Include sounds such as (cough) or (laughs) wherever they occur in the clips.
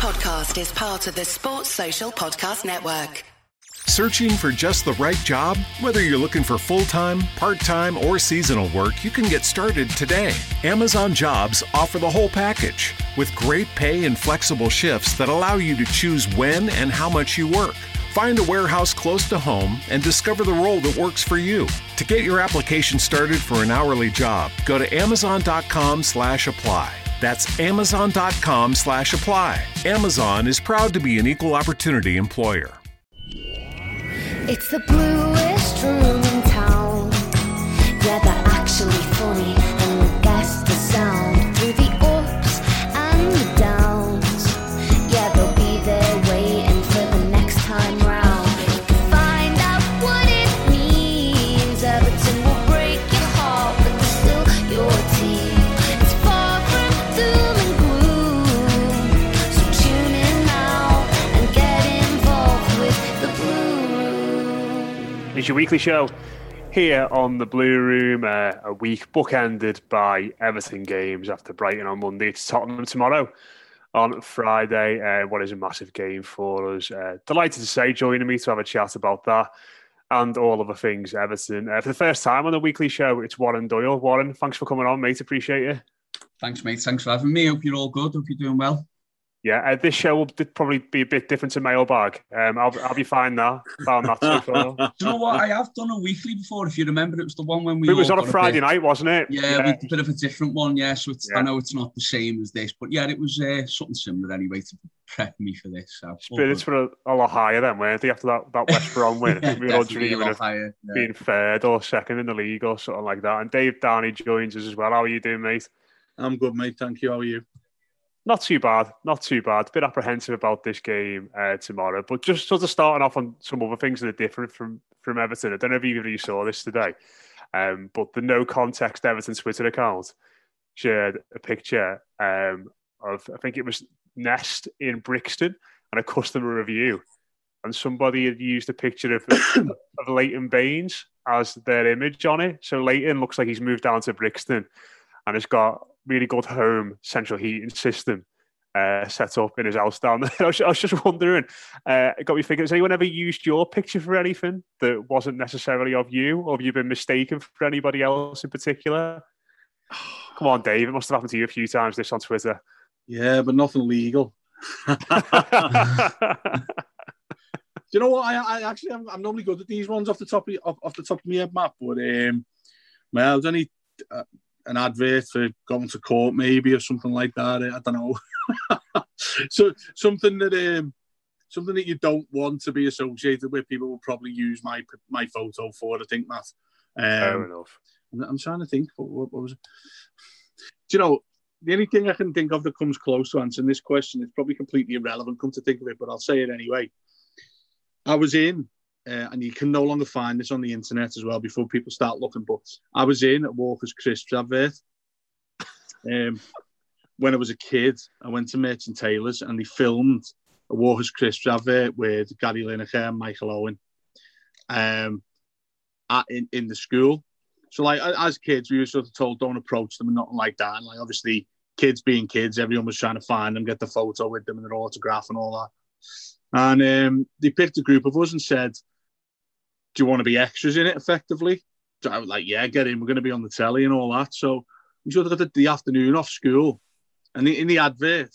podcast is part of the Sports Social Podcast Network. Searching for just the right job? Whether you're looking for full time, part time, or seasonal work, you can get started today. Amazon Jobs offer the whole package with great pay and flexible shifts that allow you to choose when and how much you work. Find a warehouse close to home and discover the role that works for you. To get your application started for an hourly job, go to amazon.com slash apply. That's amazon.com slash apply. Amazon is proud to be an equal opportunity employer. It's the bluest room in town. Yeah, they're actually funny, Weekly show here on the Blue Room. Uh, a week bookended by Everton games after Brighton on Monday. It's Tottenham tomorrow on Friday. Uh, what is a massive game for us. Uh, delighted to say joining me to have a chat about that and all other things Everton. Uh, for the first time on the weekly show, it's Warren Doyle. Warren, thanks for coming on, mate. Appreciate you. Thanks, mate. Thanks for having me. Hope you're all good. Hope you're doing well. Yeah, uh, this show will d- probably be a bit different to mailbag. Um, I'll, I'll be fine now. Found that so far. (laughs) Do you know what? I have done a weekly before. If you remember, it was the one when we. It was on a Friday bit- night, wasn't it? Yeah, we- a bit of a different one. Yeah, so it's, I know it's not the same as this, but yeah, it was uh, something similar anyway to prep me for this. So, all Spirits good. were a, a lot higher then, weren't they? After that, that West Brom (laughs) win, Yeah, we were all dreaming of higher, yeah. being third or second in the league or something like that. And Dave Downey joins us as well. How are you doing, mate? I'm good, mate. Thank you. How are you? Not too bad, not too bad. A bit apprehensive about this game uh, tomorrow, but just sort of starting off on some other things that are different from from Everton. I don't know if either of you saw this today, um, but the No Context Everton Twitter account shared a picture um, of I think it was Nest in Brixton and a customer review, and somebody had used a picture of (coughs) of Leighton Baines as their image on it. So Leighton looks like he's moved down to Brixton and has got really good home central heating system uh, set up in his house down there. (laughs) I was, I was just wondering, uh, it got me thinking, has anyone ever used your picture for anything that wasn't necessarily of you, or have you been mistaken for anybody else in particular? (sighs) Come on, Dave, it must have happened to you a few times this on Twitter. Yeah, but nothing legal. (laughs) Do you know what? I, I actually, I'm, I'm normally good at these ones off the top of off, off the top of my head, Matt. But um, well, there's only uh, an advert for going to court, maybe, or something like that. I don't know. (laughs) so something that um, something that you don't want to be associated with, people will probably use my my photo for. I think, Matt. Fair Um, enough. I'm, trying to think. What, what, what was it? Do you know? The only thing I can think of that comes close to answering this question is probably completely irrelevant, come to think of it, but I'll say it anyway. I was in, uh, and you can no longer find this on the internet as well before people start looking, but I was in at Walker's Crisps advert. Um, when I was a kid, I went to Merchant Taylor's and they filmed a Walker's Crisps advert with Gary Lineker and Michael Owen um, at, in, in the school. So, like, as kids, we were sort of told don't approach them and nothing like that. And, like, obviously, kids being kids, everyone was trying to find them, get the photo with them and their autograph and all that. And um, they picked a group of us and said, Do you want to be extras in it effectively? So I was like, Yeah, get in. We're going to be on the telly and all that. So we sort of got the, the afternoon off school. And in the advert,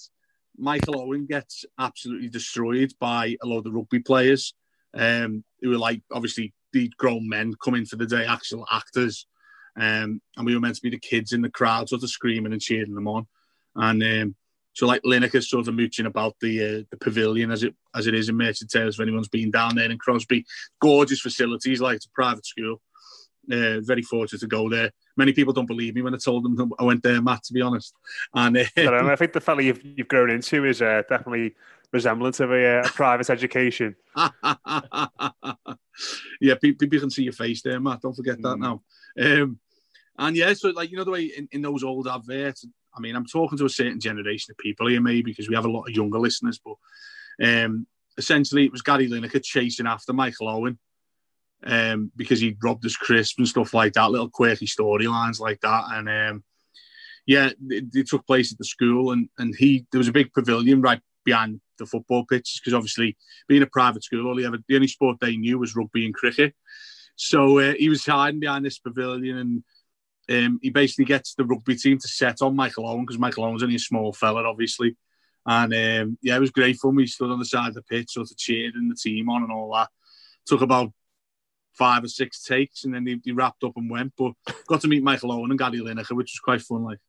Michael Owen gets absolutely destroyed by a lot of the rugby players um, who were like, obviously, the grown men coming for the day, actual actors. Um, and we were meant to be the kids in the crowd, sort of screaming and cheering them on. And um, so, like Lineker's sort of mooching about the uh, the pavilion as it as it is in Merchant Taylor's. If anyone's been down there in Crosby, gorgeous facilities, like it's a private school. Uh, very fortunate to go there. Many people don't believe me when I told them I went there, Matt. To be honest, and uh, I think the fella you've, you've grown into is uh, definitely resemblance of a, uh, a private education. (laughs) yeah, pe- people can see your face there, Matt. Don't forget that now. Um, and yeah, so like you know the way in, in those old adverts. I mean, I'm talking to a certain generation of people here, maybe because we have a lot of younger listeners. But um, essentially, it was Gary Lineker chasing after Michael Owen um, because he robbed his crisp and stuff like that. Little quirky storylines like that, and um, yeah, it, it took place at the school, and and he there was a big pavilion right behind the football pitches because obviously being a private school, all he ever the only sport they knew was rugby and cricket. So uh, he was hiding behind this pavilion and. Um, he basically gets the rugby team to set on Michael Owen because Michael Owen's only a small fella, obviously. And um, yeah, it was great fun. We stood on the side of the pitch, sort of cheering the team on and all that. Took about five or six takes, and then he, they wrapped up and went. But got to meet Michael Owen and Gary Lineker, which was quite fun. Like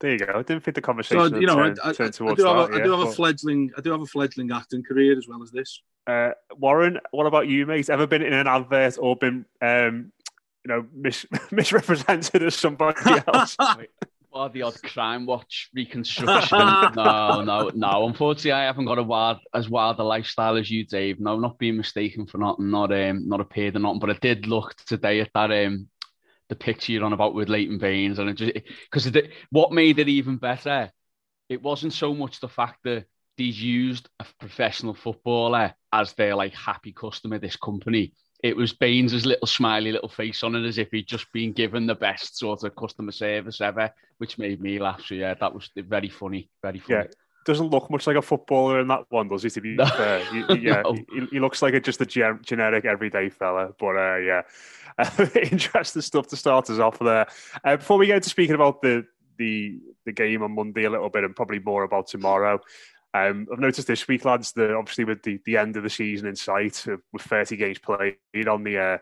there you go. I didn't think the conversation. So, you know, turned, I, I, turned I, do have, that, a, I yeah, do have a fledgling, I do have a fledgling acting career as well as this. Uh, Warren, what about you, mate? Ever been in an advert or been, um, you know, mis- (laughs) misrepresented as somebody (laughs) else? Or the odd crime watch reconstruction. (laughs) no, no, no. Unfortunately, I haven't got a wild as wild a lifestyle as you, Dave. No, not being mistaken for nothing, not um, not appeared or nothing. But I did look today at that um, the picture you're on about with Leighton Baines, and it just because what made it even better, it wasn't so much the fact that these used a professional footballer as their like happy customer. This company. It was Baines' little smiley little face on it as if he'd just been given the best sort of customer service ever, which made me laugh. So yeah, that was very funny, very funny. Yeah. Doesn't look much like a footballer in that one, does he? To be No. (laughs) fair, He- yeah, No. he, he looks like a, just a gen- generic everyday fella. But uh, yeah, (laughs) interesting stuff to start us off there. Uh, before we get into speaking about the the the game on Monday a little bit, and probably more about tomorrow. Um, I've noticed this week, lads, that obviously with the, the end of the season in sight, uh, with 30 games played on the uh,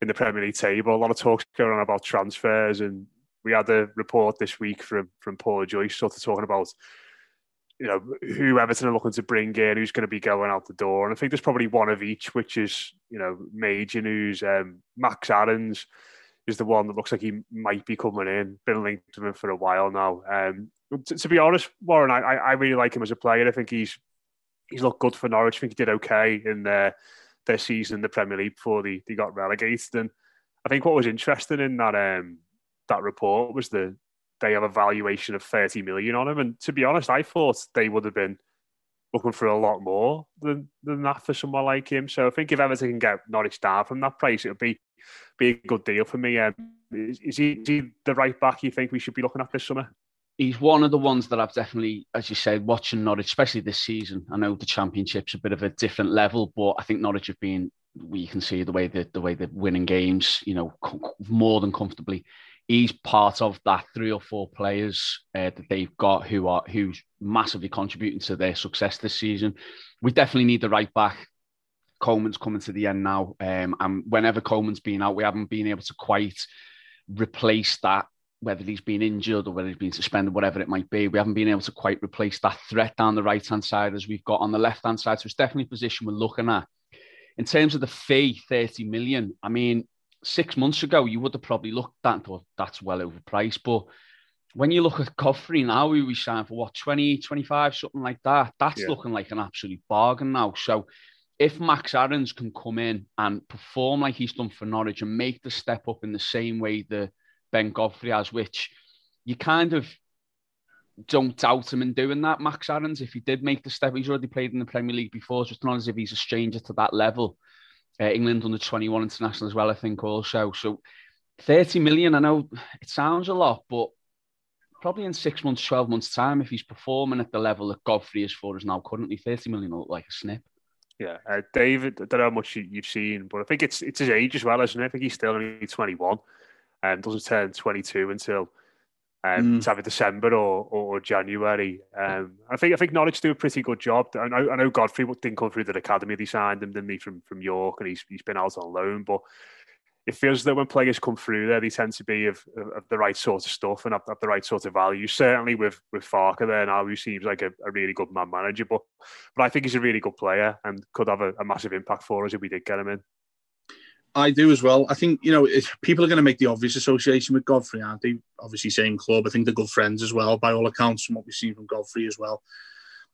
in the Premier League table, a lot of talks going on about transfers, and we had a report this week from from Paul Joyce, sort of talking about you know who Everton are looking to bring in, who's going to be going out the door, and I think there's probably one of each, which is you know Major News, um, Max Aarons is the one that looks like he might be coming in. Been linked to him for a while now. Um, to, to be honest, Warren, I, I really like him as a player. I think he's he's looked good for Norwich. I think he did okay in their their season in the Premier League before they, they got relegated. And I think what was interesting in that um that report was the they have a valuation of 30 million on him. And to be honest, I thought they would have been looking for a lot more than, than that for someone like him. So I think if Everton can get Norwich down from that price, it'll be be a good deal for me. Um, is, is, he, is he the right back you think we should be looking at this summer? he's one of the ones that I've definitely, as you said, watching Norwich, especially this season. I know the championship's a bit of a different level, but I think Norwich have been. We can see the way that the way they're winning games, you know, more than comfortably. He's part of that three or four players uh, that they've got who are who's massively contributing to their success this season. We definitely need the right back. Coleman's coming to the end now, um, and whenever Coleman's been out, we haven't been able to quite replace that whether he's been injured or whether he's been suspended, whatever it might be. We haven't been able to quite replace that threat down the right hand side as we've got on the left hand side. So it's definitely a position we're looking at. In terms of the fee, 30 million, I mean, six months ago, you would have probably looked at that and thought that's well overpriced. But when you look at Godfrey now, who we signed for what, 20, 25, something like that, that's Yeah. looking like an absolute bargain now. So if Max Aarons can come in and perform like he's done for Norwich and make the step up in the same way that Ben Godfrey has, which you kind of don't doubt him in doing that. Max Aarons, if he did make the step, he's already played in the Premier League before, so it's not as if he's a stranger to that level. Uh, England under 21 international as well, I think, also. So 30 million, I know it sounds a lot, but probably in six months, 12 months' time, if he's performing at the level that Godfrey is for us now currently, 30 million will look like a snip. Yeah, uh, David, I don't know how much you, you've seen, but I think it's it's his age as well, isn't it? I think he's still only 21 and doesn't turn 22 until um, Mm. it's either December or, or January. Um, I think I think Norwich do a pretty good job. I know, I know Godfrey didn't come through the academy. They signed him, didn't he, from, from York, and he's, he's been out on loan. But it feels that when players come through there, they tend to be of, of, the right sort of stuff and have, the right sort of value. Certainly with with Farke there now, who seems like a, a really good man manager. But but I think he's a really good player and could have a, a massive impact for us if we did get him in. I do as well. I think you know people are going to make the obvious association with Godfrey, aren't they? Obviously, same club. I think they're good friends as well, by all accounts, from what we've seen from Godfrey as well.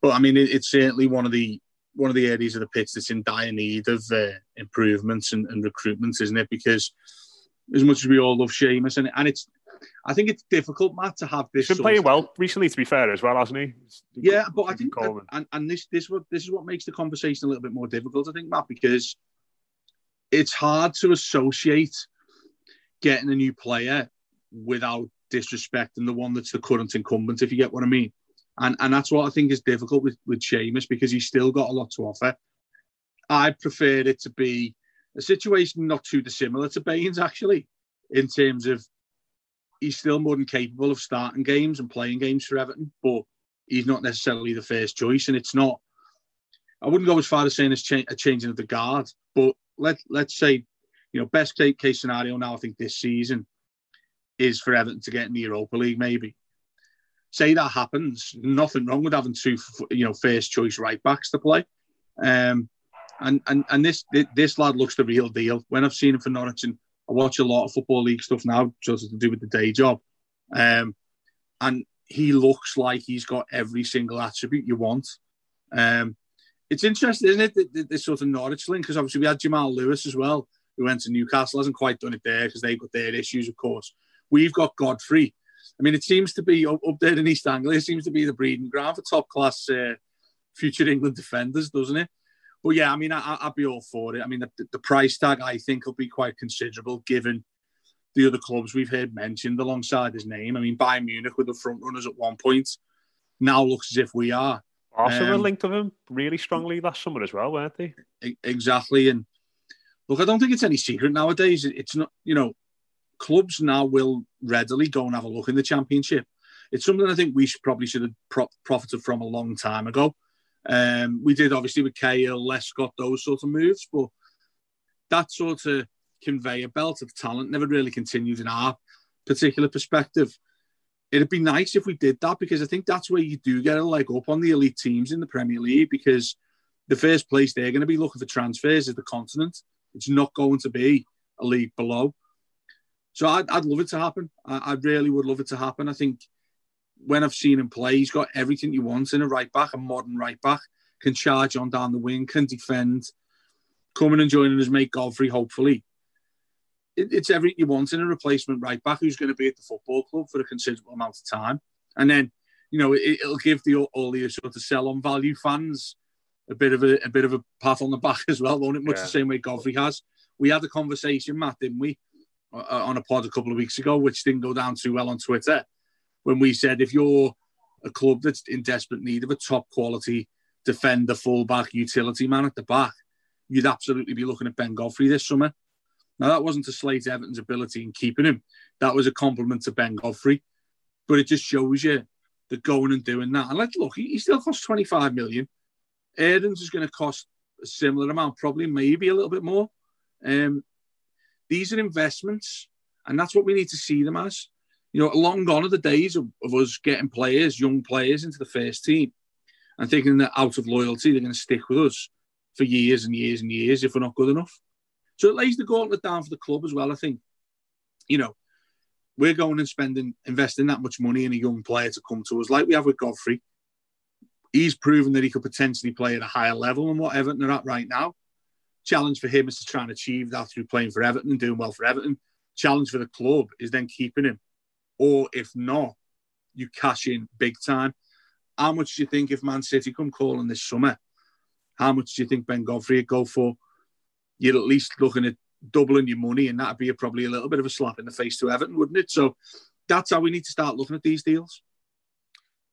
But I mean, it, it's certainly one of the one of the areas of the pitch that's in dire need of uh, improvements and, and recruitment, isn't it? Because as much as we all love Seamus, and and it's, I think it's difficult, Matt, to have this. He's been playing of- well recently, to be fair, as well, hasn't he? yeah, but I think Coleman. and, and this this what this is what makes the conversation a little bit more difficult, I think, Matt, because it's hard to associate getting a new player without disrespecting the one that's the current incumbent, if you get what I mean. And and that's what I think is difficult with, with Seamus because he's still got a lot to offer. I prefer it to be a situation not too dissimilar to Baines, actually, in terms of he's still more than capable of starting games and playing games for Everton, but he's not necessarily the first choice. And it's not, I wouldn't go as far as saying it's cha- a changing of the guard, but let, let's say, you know, best case scenario now, I think this season is for Everton to get in the Europa League, maybe. Say that happens, nothing wrong with having two, you know, first choice right backs to play. Um, and and and this this lad looks the real deal. When I've seen him for Norwich, and I watch a lot of football league stuff now, just to do with the day job, um, and he looks like he's got every single attribute you want. Um, it's interesting, isn't it, this sort of Norwich link? Because obviously we had Jamal Lewis as well, who went to Newcastle, hasn't quite done it there because they've got their issues, of course. We've got Godfrey. I mean, it seems to be up, there in East Anglia, it seems to be the breeding ground for top class uh, future England defenders, doesn't it? But yeah, I mean, I, would be all for it. I mean, the, the, price tag I think will be quite considerable given the other clubs we've heard mentioned alongside his name. I mean, Bayern Munich were the front runners at one point. Now looks as if we are. Arsenal um, linked to him really strongly last summer as well, weren't they? Exactly. And look, I don't think it's any secret nowadays. It's not, you know, clubs now will readily go and have a look in the championship. It's something I think we should probably should have pro- profited from a long time ago. Um, we did obviously with Cahill, Lescott, those sort of moves, but that sort of conveyor belt of talent never really continued in our particular perspective. It'd be nice if we did that because I think that's where you do get a leg up on the elite teams in the Premier League because the first place they're going to be looking for transfers is the continent. It's not going to be a league below. So I'd, I'd love it to happen. I, I really would love it to happen. I think when I've seen him play, he's got everything you want in a right back, a modern right back, can charge on down the wing, can defend, coming and joining his mate Godfrey, hopefully. It, it's everything you want in a replacement right back who's going to be at the football club for a considerable amount of time. And then, you know, it, will give the all the sort of sell on value fans a bit of a, a bit of a pat on the back (laughs) as well, won't it? Much yeah. the same way Godfrey has. We had a conversation, Matt, didn't we, on a pod a couple of weeks ago, which didn't go down too well on Twitter when we said if you're a club that's in desperate need of a top quality defender, fullback, utility man at the back, you'd absolutely be looking at Ben Godfrey this summer. Now, that wasn't to slate Everton's ability in keeping him. That was a compliment to Ben Godfrey. But it just shows you the going and doing that. And let's look, he, still costs 25 million. Aarons is going to cost a similar amount, probably maybe a little bit more. Um, these are investments, and that's what we need to see them as you know, long gone are the days of, of us getting players, young players, into the first team and thinking that out of loyalty they're going to stick with us for years and years and years if we're not good enough. So it lays the gauntlet down for the club as well. I think, you know, we're going and spending, investing that much money in a young player to come to us, like we have with Godfrey. He's proven that he could potentially play at a higher level than what Everton are at right now. Challenge for him is to try and achieve that through playing for Everton and doing well for Everton. Challenge for the club is then keeping him or if not, you cash in big time. How much do you think if Man City come calling this summer? How much do you think Ben Godfrey would go for? You're at least looking at doubling your money, and that'd be a, probably a little bit of a slap in the face to Everton, wouldn't it? So that's how we need to start looking at these deals.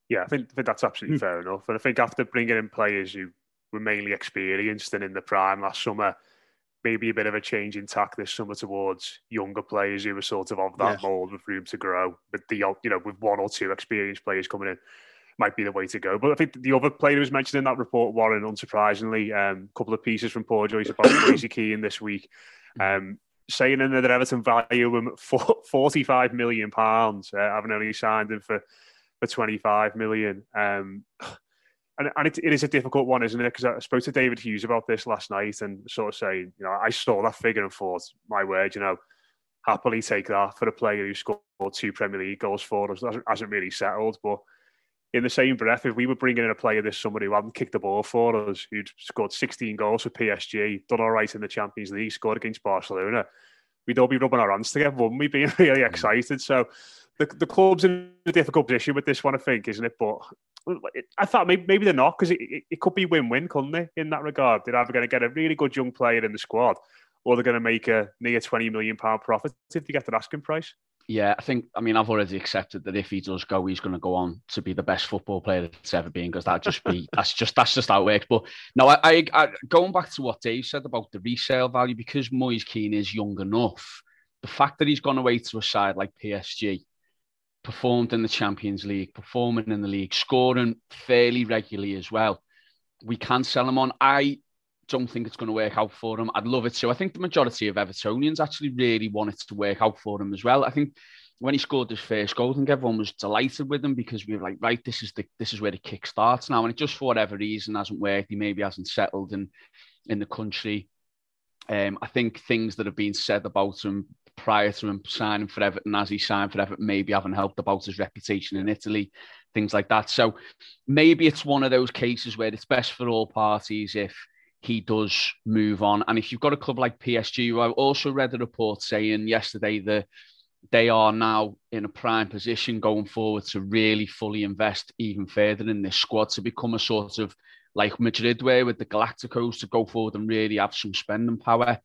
Yeah, I think, I think that's absolutely mm. fair enough. And I think after bringing in players who were mainly experienced and in the prime last summer, maybe a bit of a change in tack this summer towards younger players who are sort of of that yes. mould with room to grow. But the you know with one or two experienced players coming in might be the way to go. But I think the other player who was mentioned in that report, Warren, unsurprisingly, um, a couple of pieces from Paul Joyce about (coughs) Moise Kean this week, um, saying in there that Everton value him (laughs) for 45 million pounds, uh, having only signed him for for 25 million. Um, and, and it, it is a difficult one, isn't it? Because I spoke to David Hughes about this last night and sort of saying, you know, I saw that figure and thought, my word, you know, happily take that for a player who scored two Premier League goals for us. Hasn't, hasn't really settled. But in the same breath, if we were bringing in a player this summer who hadn't kicked the ball for us, who'd scored 16 goals for PSG, done all right in the Champions League, scored against Barcelona, we'd all be rubbing our hands together, wouldn't we? (laughs) Being really mm. excited. So the, the club's in a difficult position with this one, I think, isn't it? But I thought maybe, maybe they're not because it, it, it, could be win-win, couldn't they? In that regard, they're either going to get a really good young player in the squad, or they're going to make a near twenty million pound profit if they get an asking price. Yeah, I think. I mean, I've already accepted that if he does go, he's going to go on to be the best football player that's ever been because that just be (laughs) that's just that's just how it works. But no, I, I, I going back to what Dave said about the resale value because Moise Kean is young enough. The fact that he's gone away to a side like PSG, performed in the Champions League, performing in the league, scoring fairly regularly as well. We can sell him on. I don't think it's going to work out for him. I'd love it to. I think the majority of Evertonians actually really want it to work out for him as well. I think when he scored his first goal, I think everyone was delighted with him because we were like, right, this is the this is where the kick starts now. And it just for whatever reason hasn't worked. He maybe hasn't settled in in the country. Um, I think things that have been said about him prior to him signing for Everton, as he signed for Everton, maybe haven't helped about his reputation in Italy, things like that. So maybe it's one of those cases where it's best for all parties if he does move on. And if you've got a club like PSG, I also read a report saying yesterday that they are now in a prime position going forward to really fully invest even further in this squad to become a sort of like Madrid were with the Galacticos to go forward and really have some spending power.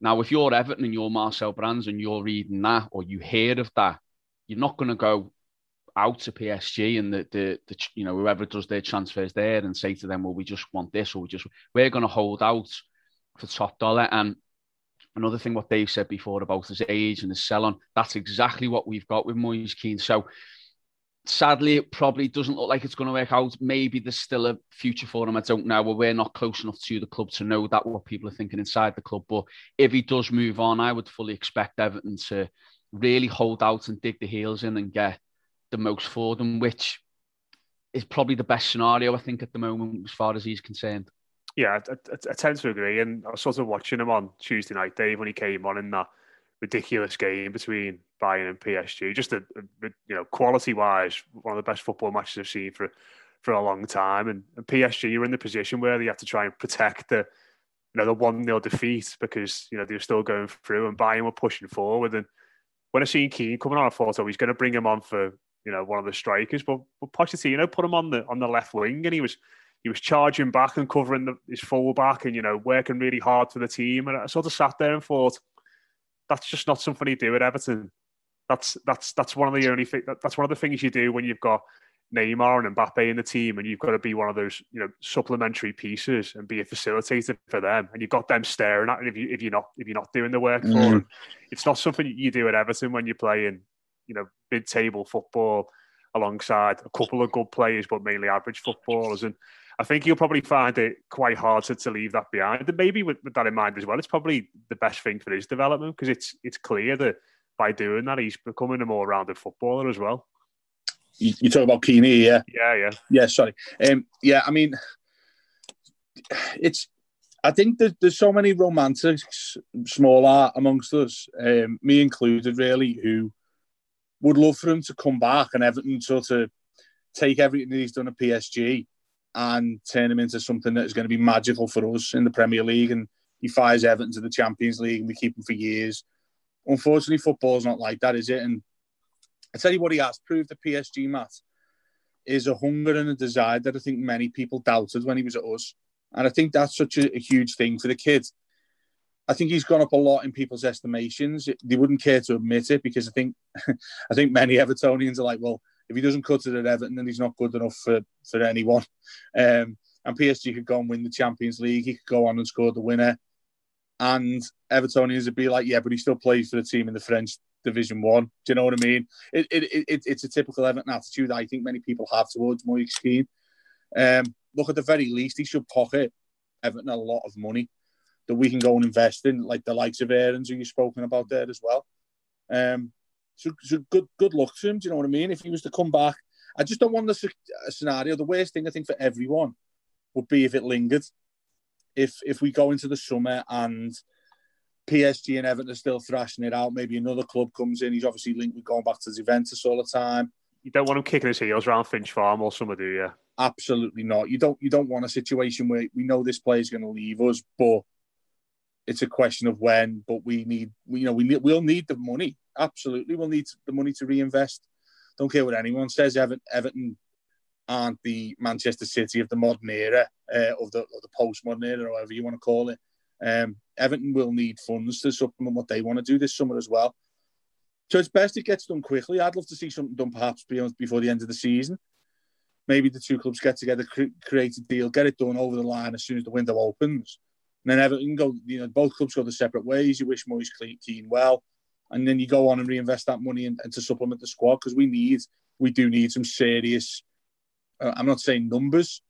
Now, if you're Everton and you're Marcel Brands and you're reading that or you hear of that, you're not going to go out to PSG and the, the, the you know whoever does their transfers there and say to them, well, we just want this or we just we're going to hold out for top dollar. And another thing, what Dave said before about his age and his selling, that's exactly what we've got with Moise Kean. So sadly, it probably doesn't look like it's going to work out. Maybe there's still a future for him. I don't know. We're not close enough to the club to know that what people are thinking inside the club. But if he does move on, I would fully expect Everton to really hold out and dig the heels in and get the most for them, which is probably the best scenario, I think, at the moment, as far as he's concerned. Yeah, I, I, I tend to agree. And I was sort of watching him on Tuesday night, Dave, when he came on in that ridiculous game between Bayern and PSG. Just a, a you know quality wise, one of the best football matches I've seen for for a long time. And, and PSG are in the position where they have to try and protect the you know the one 0 defeat because you know they're still going through and Bayern were pushing forward. And when I seen Kean coming on, I thought, oh, he's going to bring him on for you know one of the strikers. But, but Pochettino put him on the on the left wing, and he was he was charging back and covering the, his full back, and you know working really hard for the team. And I sort of sat there and thought, that's just not something you do at Everton. That's that's that's one of the only thing. That, that's one of the things you do when you've got Neymar and Mbappe in the team, and you've got to be one of those you know supplementary pieces and be a facilitator for them. And you've got them staring at it if you if you're not if you're not doing the work mm. for them. It's not something you do at Everton when you're playing you know mid-table football alongside a couple of good players, but mainly average footballers. And I think you'll probably find it quite hard to, to leave that behind. And maybe with, with that in mind as well, it's probably the best thing for his development because it's it's clear that by doing that, he's becoming a more rounded footballer as well. You, you talk about Kean, yeah, yeah, yeah, yeah. Sorry, um, yeah. I mean, it's. I think that there's so many romantics, small art amongst us, um, me included, really, who would love for him to come back and Everton sort of take everything that he's done at PSG and turn him into something that is going to be magical for us in the Premier League. And he fires Everton to the Champions League and we keep him for years. Unfortunately, football's not like that, is it? And I tell you what, he has proved the PSG, Matt, is a hunger and a desire that I think many people doubted when he was at us. And I think that's such a, a huge thing for the kid. I think he's gone up a lot in people's estimations. They wouldn't care to admit it because I think (laughs) I think many Evertonians are like, well, if he doesn't cut it at Everton, then he's not good enough for, for anyone. Um, and PSG could go and win the Champions League. He could go on and score the winner. And Evertonians would be like, yeah, but he still plays for the team in the French Division One. Do you know what I mean? It, it, it, it's a typical Everton attitude I think many people have towards Moise Kean. Um, look, at the very least, he should pocket Everton a lot of money that we can go and invest in, like the likes of Aarons, who you've spoken about there as well. Um, so, so good good luck to him. Do you know what I mean? If he was to come back, I just don't want the uh, scenario. The worst thing I think for everyone would be if it lingered. If if we go into the summer and PSG and Everton are still thrashing it out, maybe another club comes in. He's obviously linked with going back to Juventus all the time. You don't want him kicking his heels around Finch Farm or somewhere, do you? Absolutely not. You don't. You don't want a situation where we know this player's going to leave us, but it's a question of when. But we need. You know, we need, we'll need the money absolutely we'll need the money to reinvest. Don't care what anyone says. Everton, aren't the Manchester City of the modern era, uh, of the of the era, or whatever you want to call it. Um, Everton will need funds to supplement what they want to do this summer as well. So it's best it gets done quickly. I'd love to see something done perhaps before the end of the season. Maybe the two clubs get together, create a deal, get it done over the line as soon as the window opens. And then Everton go, you know, both clubs go their separate ways. You wish Moise Kean well. And then you go on and reinvest that money and, and to supplement the squad because we need, we do need some serious, uh, I'm not saying numbers,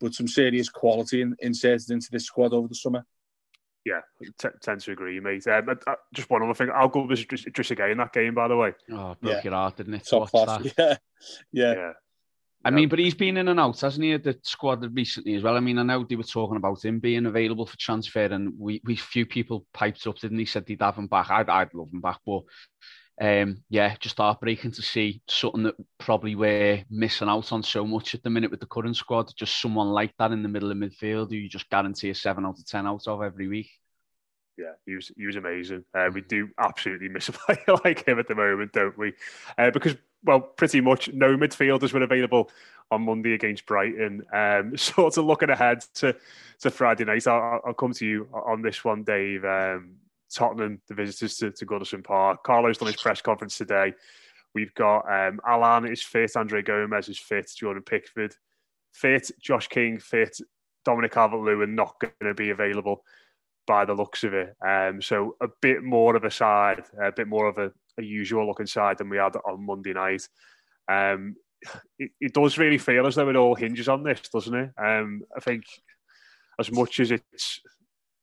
but some serious quality in, inserted into this squad over the summer. Yeah, t- tend to agree, mate. Um, uh, just one other thing. How good was Trezeguet in that game, by the way? Oh, broke yeah. your heart, didn't it? Top class. (laughs) Yeah. yeah. yeah. I mean, but he's been in and out, hasn't he, the squad recently as well? I mean, I know they were talking about him being available for transfer, and we, we few people piped up, didn't he? Said they'd have him back. I'd, I'd love him back, but um, yeah, just heartbreaking to see something that probably we're missing out on so much at the minute with the current squad. Just someone like that in the middle of midfield who you just guarantee a seven out of ten out of every week yeah, he was he was amazing. Uh, we do absolutely miss a (laughs) player like him at the moment, don't we? Uh, because well, pretty much no midfielders were available on Monday against Brighton. Um, (laughs) sort of looking ahead to to Friday night, I'll, I'll come to you on this one, Dave. Um, Tottenham, the visitors to, to Goodison Park. Carlo's done his press conference today. We've got um, Allan is fit, Andre Gomes is fit, Jordan Pickford fit, Josh King fit, Dominic Calvert-Lewin not going to be available by the looks of it. Um, so a bit more of a side, a bit more of a, a usual looking side than we had on Monday night. Um, it, it, does really feel as though it all hinges on this, doesn't it? Um, I think as much as it's,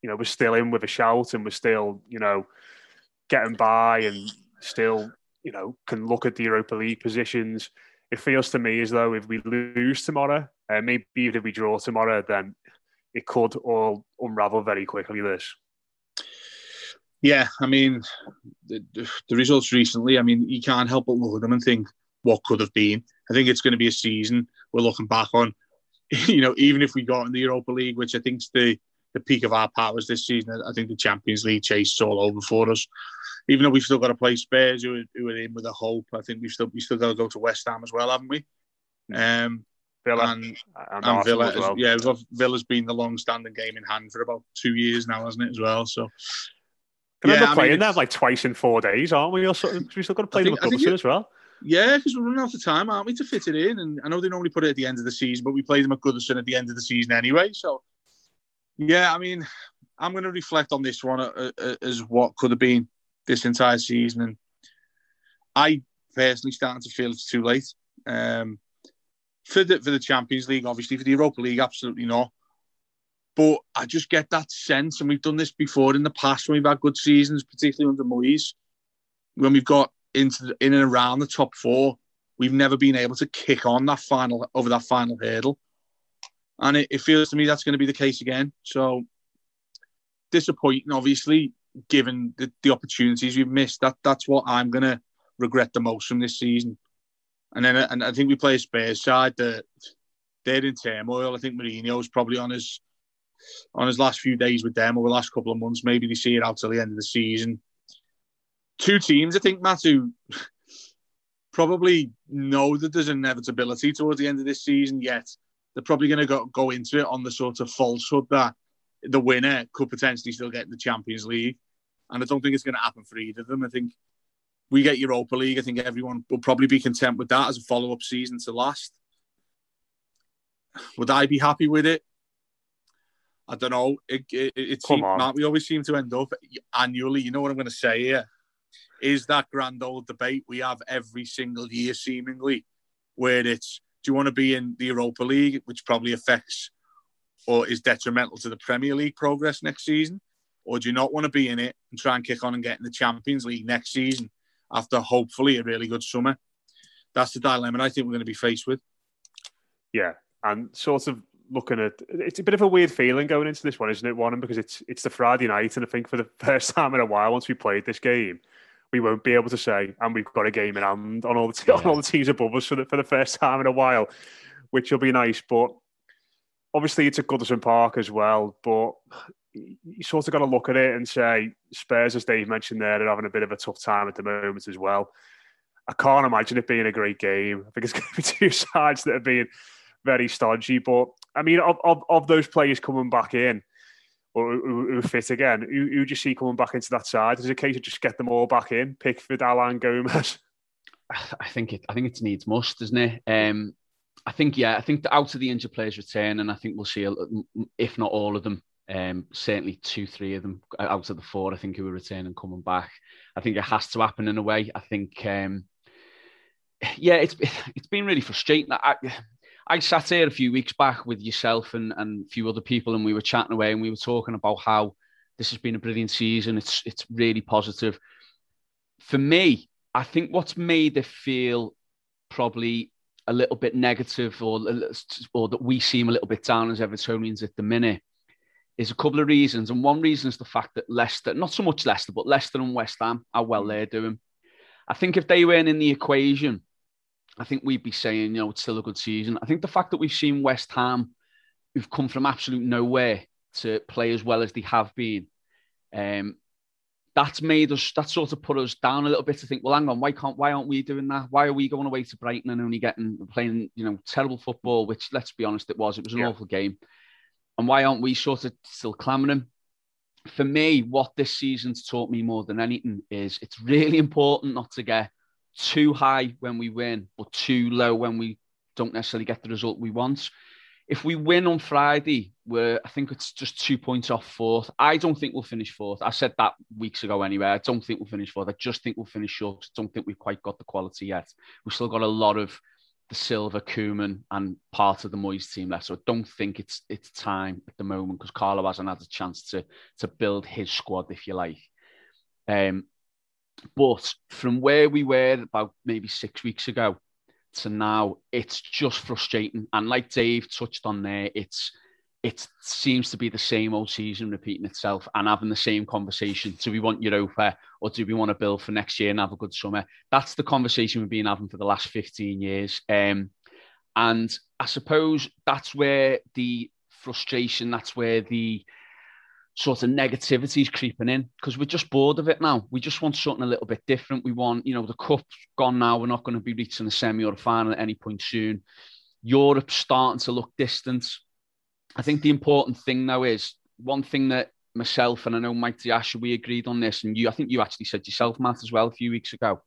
you know, we're still in with a shout and we're still, you know, getting by and still, you know, can look at the Europa League positions. It feels to me as though if we lose tomorrow, uh, maybe even if we draw tomorrow, then it could all unravel very quickly. This. Yeah, I mean, the, the results recently. I mean, you can't help but look at them and think what could have been. I think it's going to be a season we're looking back on. (laughs) You know, even if we got in the Europa League, which I think is the the peak of our powers this season, I think the Champions League chase is all over for us. Even though we've still got to play Spurs, who are, who are in with a hope. I think we've still we still got to go to West Ham as well, haven't we? Um, Villa and, and, and Villa. Well. Yeah, Villa's been the long-standing game in hand for about two years now, hasn't it? As well, so. Can yeah, I playing mean, them like twice in four days, aren't we? Also, we still got to play think, them at Goodison as well. Yeah, because we're running out of time, aren't we, to fit it in? And I know they normally put it at the end of the season, but we played them at Goodison at the end of the season anyway. So, yeah, I mean, I'm going to reflect on this one uh, uh, as what could have been this entire season, and I personally starting to feel it's too late. Um, for the for the Champions League, obviously for the Europa League, absolutely not. But I just get that sense, and we've done this before in the past when we've had good seasons, particularly under Moyes, when we've got into the, in and around the top four, we've never been able to kick on that final over that final hurdle, and it, it feels to me that's going to be the case again. So disappointing, obviously, given the, the opportunities we've missed. That that's what I'm going to regret the most from this season. And then and I think we play a Spurs side that they're in turmoil. I think Mourinho's probably on his on his last few days with them over the last couple of months. Maybe they see it out till the end of the season. Two teams, I think, Matt, who probably know that there's inevitability towards the end of this season, yet they're probably going to go, go into it on the sort of falsehood that the winner could potentially still get the Champions League. And I don't think it's going to happen for either of them. I think we get Europa League. I think everyone will probably be content with that as a follow up season to last. Would I be happy with it? I don't know. It, it, it seems, Matt, we always seem to end up annually. You know what I'm going to say here? Is that grand old debate we have every single year, seemingly, where it's do you want to be in the Europa League, which probably affects or is detrimental to the Premier League progress next season? Or do you not want to be in it and try and kick on and get in the Champions League next season, after hopefully a really good summer. That's the dilemma I think we're going to be faced with. Yeah, and sort of looking at it's a bit of a weird feeling going into this one, isn't it? One because it's it's the Friday night, and I think for the (laughs) first time in a while, once we played this game, we won't be able to say, and we've got a game in hand on all the (laughs) yeah. on all the teams above us for the, for the first time in a while, which will be nice. But obviously, it's a Goodison Park as well. But you sort of got to look at it and say Spurs, as Dave mentioned there, are having a bit of a tough time at the moment as well. I can't imagine it being a great game. I think it's (laughs) going to be two sides that are being very stodgy. But I mean, of, of, of those players coming back in, or who, who fit again. Who, who do you see coming back into that side? Is it a case of just get them all back in, Pickford, Allan, Gomes? (laughs) I think it. I think it's needs must, isn't it? Um, I think yeah. I think the, out of the injured players return, and I think we'll see, a, if not all of them, um, certainly two, three of them out of the four. I think who are returning and coming back. I think it has to happen in a way. I think, um, yeah, it's it's been really frustrating. I, I sat here a few weeks back with yourself and, and a few other people, and we were chatting away, and we were talking about how this has been a brilliant season. It's it's really positive. For me, I think what's made it feel probably a little bit negative or, or that we seem a little bit down as Evertonians at the minute is a couple of reasons. And one reason is the fact that Leicester, not so much Leicester, but Leicester and West Ham, how well mm. they're doing. I think if they weren't in the equation, I think we'd be saying, you know, it's still a good season. I think the fact that we've seen West Ham, who've come from absolute nowhere to play as well as they have been, um, that's made us that sort of put us down a little bit to think, well, hang on, why can't why aren't we doing that? Why are we going away to Brighton and only getting playing, you know, terrible football, which let's be honest, it was. It was an yeah. awful game. And why aren't we sort of still clamoring? For me, what this season's taught me more than anything is it's really important not to get too high when we win, but too low when we don't necessarily get the result we want if we win on Friday, we're I think it's just two points off fourth. I don't think we'll finish fourth. I said that weeks ago anyway. I don't think we'll finish fourth. I just think we'll finish short. I don't think we've quite got the quality yet. We've still got a lot of the Silva, Koeman, and part of the Moyes team left. So I don't think it's it's time at the moment because Carlo hasn't had a chance to to build his squad, if you like. Um, but from where we were about maybe six weeks ago, to now, it's just frustrating. And like Dave touched on there, it's it seems to be the same old season repeating itself and having the same conversation. Do we want Europa or do we want to build for next year and have a good summer? That's the conversation we've been having for the last 15 years. Um, and I suppose that's where the frustration, that's where the sort of negativity is creeping in because we're just bored of it now. We just want something a little bit different. We want, you know, the cup's gone now. We're not going to be reaching the semi or the final at any point soon. Europe's starting to look distant. I think the important thing now is one thing that myself and I know Mike Diasha, we agreed on this, and you, I think you actually said yourself, Matt, as well, a few weeks ago.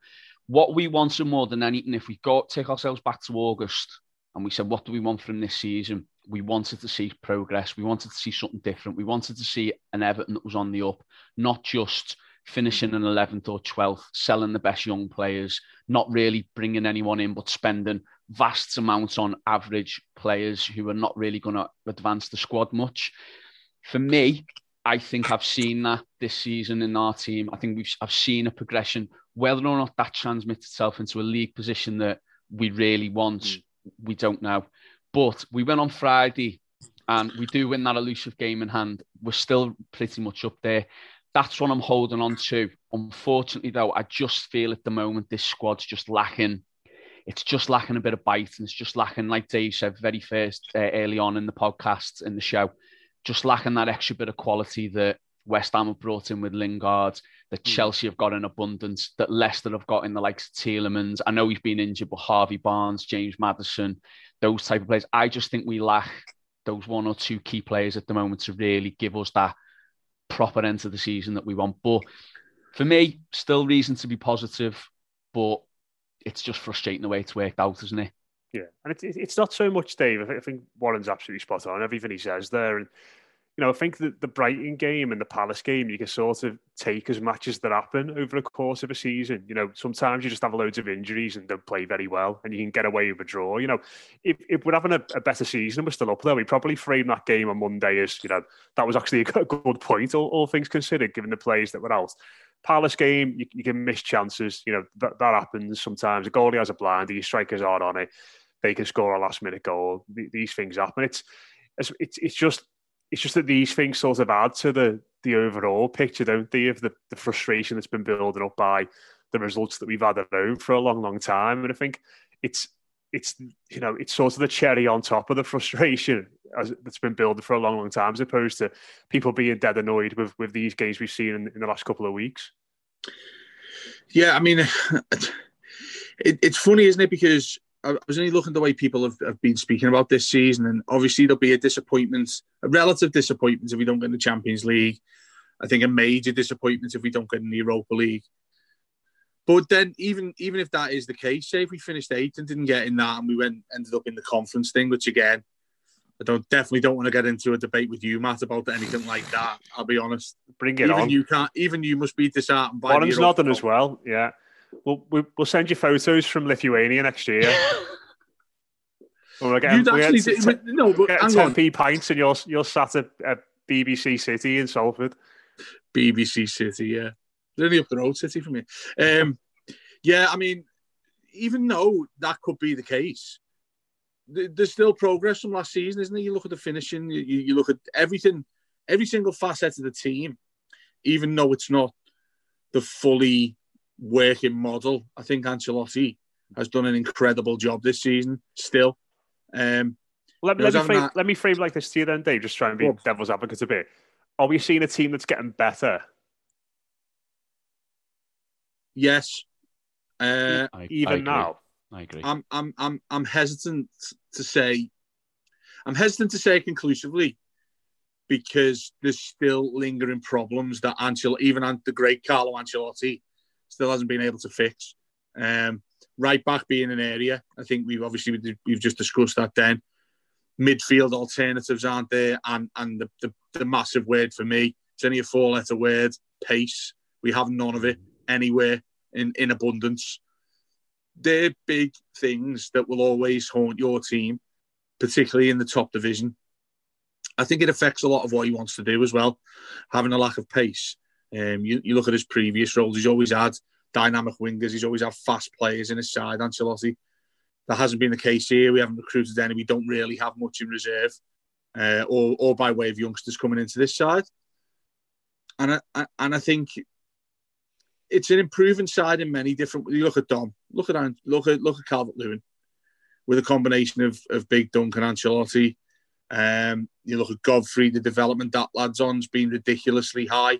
What we wanted more than anything, if we go take ourselves back to August and we said, what do we want from this season? we wanted to see progress. We wanted to see something different. We wanted to see an Everton that was on the up, not just finishing an 11th or 12th, selling the best young players, not really bringing anyone in, but spending vast amounts on average players who are not really going to advance the squad much. For me, I think I've seen that this season in our team. I think we've I've seen a progression. Whether or not that transmits itself into a league position that we really want, mm. we don't know. But we went on Friday and we do win that elusive game in hand. We're still pretty much up there. That's what I'm holding on to. Unfortunately, though, I just feel at the moment this squad's just lacking. It's just lacking a bit of bite, and it's just lacking, like Dave said, very first uh, early on in the podcast in the show, just lacking that extra bit of quality that West Ham have brought in with Lingard, that hmm. Chelsea have got in abundance, that Leicester have got in the likes of Tielemans. I know he's been injured, but Harvey Barnes, James Maddison, those type of players. I just think we lack those one or two key players at the moment to really give us that proper end to the season that we want. But for me, still reason to be positive, but it's just frustrating the way it's worked out, isn't it? Yeah, and it's it's not so much Dave. I think Warren's absolutely spot on. Everything he says there, and you know, I think that the Brighton game and the Palace game, you can sort of take as matches that happen over the course of a season. You know, sometimes you just have loads of injuries and don't play very well, and you can get away with a draw. You know, if, if we're having a, a better season and we're still up there, we probably frame that game on Monday as, you know, that was actually (laughs) a good point, all, all things considered, given the players that were out. Palace game, you, you can miss chances. You know, that, that happens sometimes. A goalie has a blind, the strikers are on it. They can score a last minute goal. These things happen. It's, it's, it's just it's just that these things sort of add to the the overall picture, don't they, of the, the frustration that's been building up by the results that we've had at home for a long, long time. And I think it's it's you know it's sort of the cherry on top of the (laughs) frustration as, that's been building for a long, long time, as opposed to people being dead annoyed with with these games we've seen in, in the last couple of weeks. Yeah, I mean, (sighs) it, it's funny, isn't it? Because I was only looking the way people have, have been speaking about this season, and obviously there'll be a disappointment, a relative disappointment if we don't get in the Champions League. I think a major disappointment if we don't get in the Europa League. But then, even even if that is the case, say if we finished eighth and didn't get in that, and we went ended up in the conference thing, which again, I don't definitely don't want to get into a debate with you, Matt, about anything like that. I'll be honest. Bring it even on. you can't. Even you must be disheartened by. The Europa as well. Yeah. We'll, we'll, we'll send you photos from Lithuania next year. (laughs) Getting, You'd we're actually getting, do- no, but getting hang on. 10p pints and you're, you're sat at, at BBC City in Salford. BBC City, yeah. Only up the road, City from me. Um, yeah, I mean, even though that could be the case, there's still progress from last season, isn't there? You look at the finishing, you, you look at everything, every single facet of the team, even though it's not the fully working model. I think Ancelotti has done an incredible job this season still. Um, Let, I let, me frame, that- let me frame like this to you then, Dave, just try and be Go devil's advocate a bit. Are we seeing a team that's getting better? yes. Uh, I, I Even agree. now? I agree. I'm I'm I'm I'm hesitant to say I'm hesitant to say conclusively because there's still lingering problems that Ancel even An- the great Carlo Ancelotti still hasn't been able to fix. Um, right back being an area, I think we've obviously we've just discussed that. Then midfield alternatives aren't there, and and the, the, the massive word for me it's only a four letter word pace. We have none of it anywhere in in abundance they're big things that will always haunt your team, particularly in the top division. I think it affects a lot of what he wants to do as well, having a lack of pace. Um, you, you look at his previous roles, he's always had dynamic wingers, he's always had fast players in his side, Ancelotti. That hasn't been the case here. We haven't recruited any, we don't really have much in reserve, uh, or, or by way of youngsters coming into this side. And I, I, and I think it's an improving side in many different. You look at Dom, look at look at look at Calvert Lewin, with a combination of of Big Dunk and Ancelotti. Um, you look at Godfrey, the development that lad's on's been ridiculously high.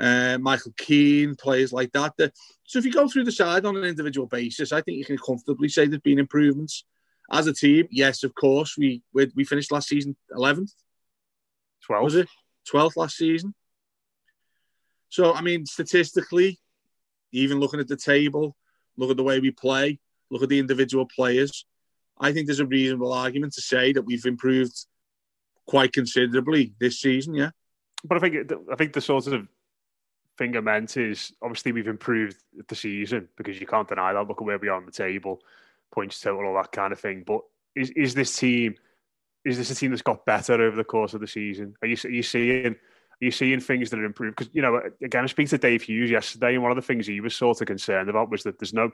Uh, Michael Keane, players like that. The- so if you go through the side on an individual basis, I think you can comfortably say there's been improvements. As a team, yes, of course, we we, we finished last season 11th, 12? was it 12th last season. So I mean, statistically, even looking at the table, look at the way we play, look at the individual players. I think there's a reasonable argument to say that we've improved quite considerably this season. Yeah, But I think I think the sort of I meant is obviously we've improved the season because you can't deny that. Look at where we are on the table, points total, all that kind of thing. But is is this team is this a team that's got better over the course of the season? Are you are you seeing are you seeing things that are improved? Because you know, again, I speak to Dave Hughes yesterday, and one of the things he was sort of concerned about was that there's no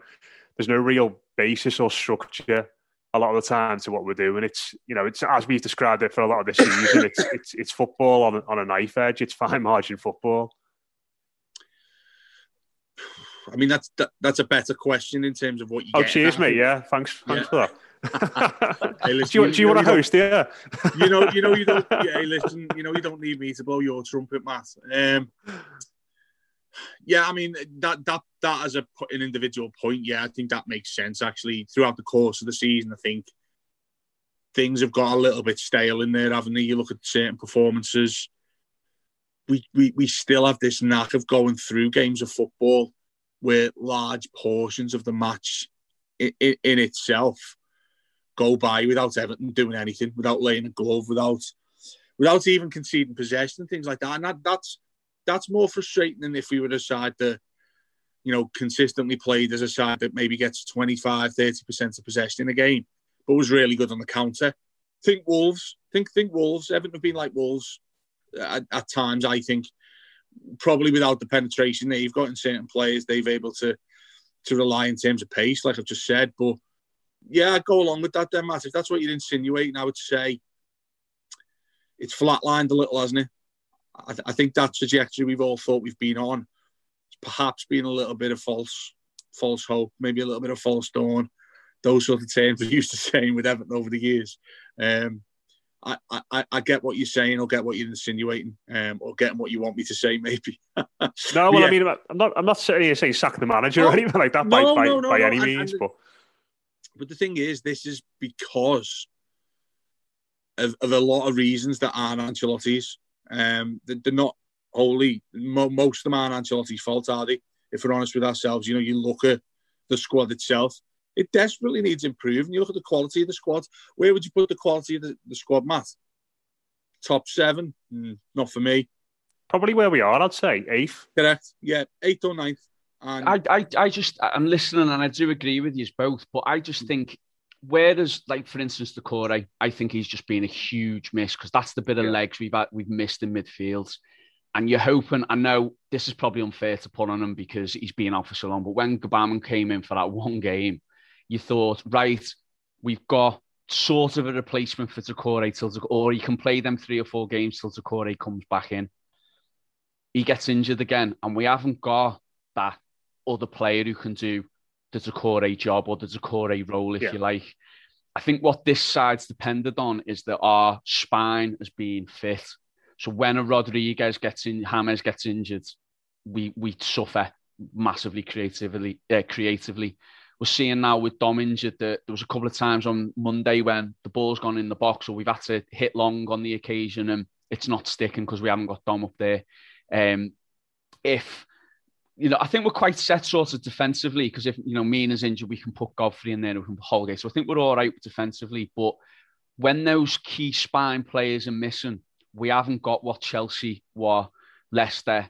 there's no real basis or structure a lot of the time to what we're doing. It's you know, it's as we've described it for a lot of this season. it's it's it's football on on a knife edge. It's fine margin football. I mean that's that, that's a better question in terms of what you. Oh, cheers, at. mate. Yeah, thanks, thanks for that. (laughs) Hey, listen, do you, you- do you you want to host? Yeah. (laughs) you know, you know, you don't. (laughs) Yeah, listen, you know, you don't need me to blow your trumpet, Matt. Um, yeah, I mean that that that as a an individual point, yeah, I think that makes sense. Actually, throughout the course of the season, I think things have got a little bit stale in there, haven't they? You look at certain performances. We we we still have this knack of going through games of football where large portions of the match in, in, in itself go by without Everton doing anything, without laying a glove, without without even conceding possession and things like that. And that, that's that's more frustrating than if we were a side that, you know, consistently played as a side that maybe gets 25, 30% of possession in a game, but was really good on the counter. Think Wolves. Think think Wolves. Everton have been like Wolves at, at times, I think. Probably without the penetration they've got in certain players, they've able to to rely in terms of pace, like I've just said. But yeah, I'd go along with that then, Matt. If that's what you're insinuating, I would say it's flatlined a little, hasn't it? I, th- I think that trajectory we've all thought we've been on, it's perhaps been a little bit of false, false hope, maybe a little bit of false dawn. Those sort of terms we're used to saying with Everton over the years. Um, I, I, I get what you're saying, or get what you're insinuating, um, or getting what you want me to say, maybe. (laughs) No, well, Yeah. I mean, I'm not. I'm not certainly saying sack the manager Oh, or anything like that by, no, by, no, no, by any means. and- but But the thing is, this is because of, of a lot of reasons that aren't Ancelotti's. Um, they're not wholly, most of them aren't Ancelotti's fault, are they? If we're honest with ourselves, you know, you look at the squad itself, it desperately needs improving. You look at the quality of the squad. Where would you put the quality of the, the squad, Matt? Top seven? Mm, not for me. Probably where we are, I'd say eighth. Correct. Yeah, eighth or ninth. And I, I, I just, I'm listening and I do agree with you both, but I just think, whereas, like for instance, the Doucouré, I think he's just been a huge miss because that's the bit of Yeah. legs we've had, we've missed in midfield. And you're hoping, I know this is probably unfair to put on him because he's been out for so long, but when Gbamin came in for that one game, you thought, right, we've got sort of a replacement for Doucouré till or he can play them three or four games till Doucouré comes back in. He gets injured again, and we haven't got that other player who can do the Doucouré job or the Doucouré role, if Yeah. you like. I think what this side's depended on is that our spine has been fit. So when a Rodriguez gets in, James gets injured, we we suffer massively creatively. Uh, creatively, we're seeing now with Dom injured that there was a couple of times on Monday when the ball's gone in the box, or we've had to hit long on the occasion, and it's not sticking because we haven't got Dom up there. Um, if you know, I think we're quite set sort of defensively because if you know Mina's injured, we can put Godfrey in there and we can put Holgate. So I think we're all right defensively. But when those key spine players are missing, we haven't got what Chelsea, what Leicester,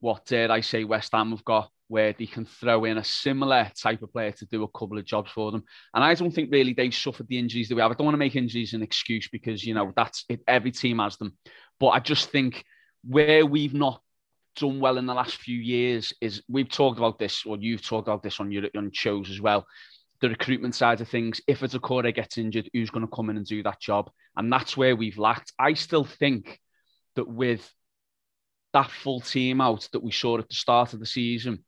what dare I say West Ham have got, where they can throw in a similar type of player to do a couple of jobs for them. And I don't think really they've suffered the injuries that we have. I don't want to make injuries an excuse because you know that's it. Every team has them, but I just think where we've not done well in the last few years is we've talked about this, or you've talked about this on your on shows as well. The recruitment side of things. If a Doucouré gets injured, who's going to come in and do that job? And that's where we've lacked. I still think that with that full team out that we saw at the start of the season,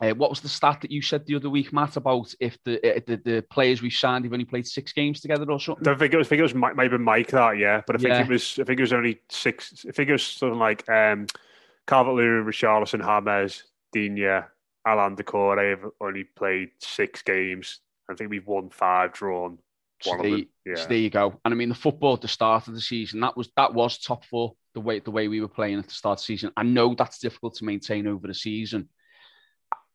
uh, what was the stat that you said the other week, Matt, about if the uh, the, the players we signed have only played six games together or something? I think it was. I think it was Mi- maybe Mike that, yeah. But I think Yeah. it was. I think it was only six. I think it was something like um, Calvert Lewin, Richarlison, James, Digne, Allan Doucouré have only played six games. I think we've won five, drawn So there, Yeah. so there you go. And I mean, the football at the start of the season that was that was top four. The way the way we were playing at the start of the season. I know that's difficult to maintain over the season.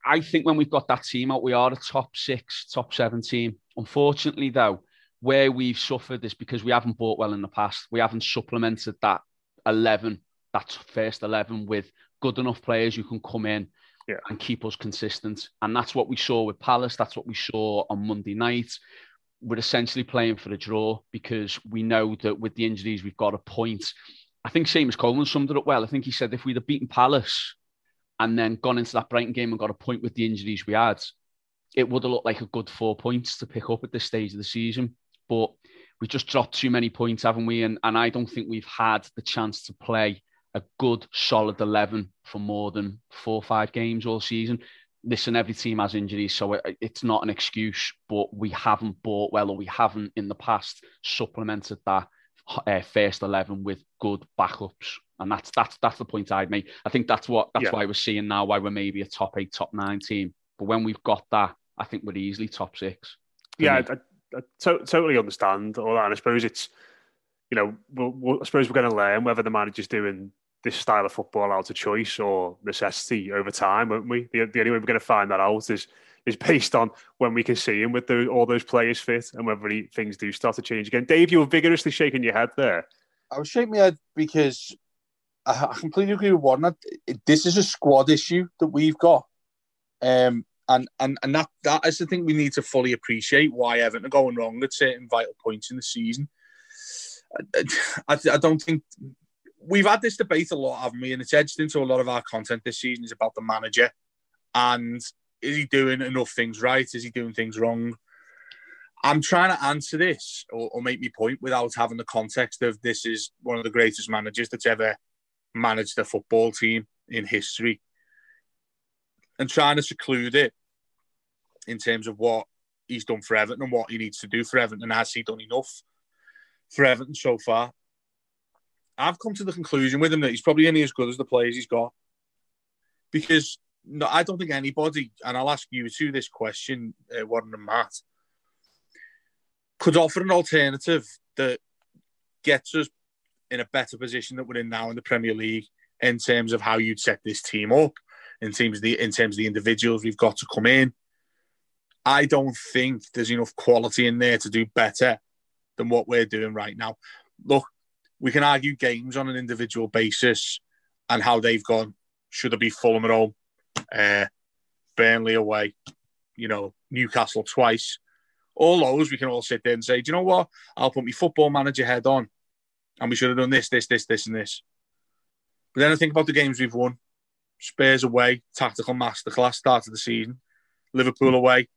I think when we've got that team out, we are a top six, top seven team. Unfortunately, though, where we've suffered is because we haven't bought well in the past. We haven't supplemented that eleven, that first eleven, with good enough players who can come in Yeah. and keep us consistent. And that's what we saw with Palace. That's what we saw on Monday night we're essentially playing for a draw because we know that with the injuries we've got a point. I think Seamus Coleman summed it up well. I think he said if we'd have beaten Palace and then gone into that Brighton game and got a point with the injuries we had, it would have looked like a good four points to pick up at this stage of the season. But we just dropped too many points, haven't we? And and I don't think we've had the chance to play a good solid eleven for more than four or five games all season listen, every team has injuries, so it, it's not an excuse, but we haven't bought well or we haven't in the past supplemented that uh, first 11 with good backups. And that's that's that's the point I'd make. I think that's what that's Yeah. why we're seeing now why we're maybe a top eight, top nine team. But when we've got that, I think we're easily top six. yeah. I, I, I to- totally understand all that. And I suppose it's, you know, we'll, we'll, I suppose we're going to learn whether the manager's doing this style of football out of choice or necessity over time, won't we? The, the only way we're going to find that out is is based on when we can see him with the, all those players fit and whether he, things do start to change again. Dave, you were vigorously shaking your head there. I was shaking my head because I, completely agree with it- this is a squad issue that we've got, um, and and and that that is the thing we need to fully appreciate why Everton are going wrong at certain vital points in the season. I, I, I don't think we've had this debate a lot, haven't we? And it's edged into a lot of our content this season is about the manager and is he doing enough things right? Is he doing things wrong? I'm trying to answer this or, or make me point without having the context of this is one of the greatest managers that's ever managed a football team in history and trying to seclude it in terms of what he's done for Everton and what he needs to do for Everton and has he done enough for Everton so far. I've come to the conclusion with him that he's probably only as good as the players he's got because no, I don't think anybody, and I'll ask you two this question, uh, Warren and Matt. could offer an alternative that gets us in a better position that we're in now in the Premier League in terms of how you'd set this team up, in terms of the in terms of the individuals we've got to come in. I don't think there's enough quality in there to do better than what we're doing right now. Look, we can argue games on an individual basis and how they've gone. Should it be Fulham at home, uh, Burnley away, you know, Newcastle twice? All those we can all sit there and say, do you know what? I'll put my football manager head on, and we should have done this, this, this, this, and this. But then I think about the games we've won. Spurs away, tactical masterclass, start of the season. Liverpool away,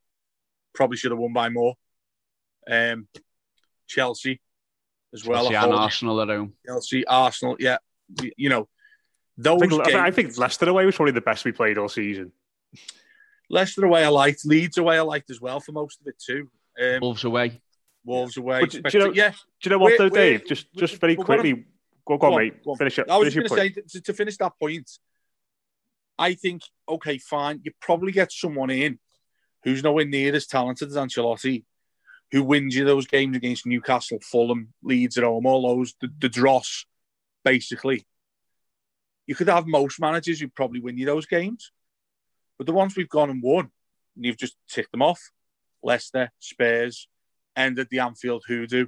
probably should have won by more. Um, Chelsea as well. Chelsea and Arsenal at home. Chelsea, Arsenal, yeah. You know, those I think, games, I think Leicester away was probably the best we played all season. Leicester away I liked, Leeds away I liked as well for most of it too. Um, Wolves away. Wolves away. But do, do you know, yeah, do you know what We're- though, we're- Dave? Just we- just very but what I'm- quickly. Go, go on, Go on, mate. go on. Finish it. I was just going to say to, to finish that point. I think okay, fine. You probably get someone in who's nowhere near as talented as Ancelotti, who wins you those games against Newcastle, Fulham, Leeds at home, all those the, the dross, basically. You could have most managers who probably win you those games, but the ones we've gone and won, and you've just ticked them off. Leicester, Spurs, ended the Anfield hoodoo.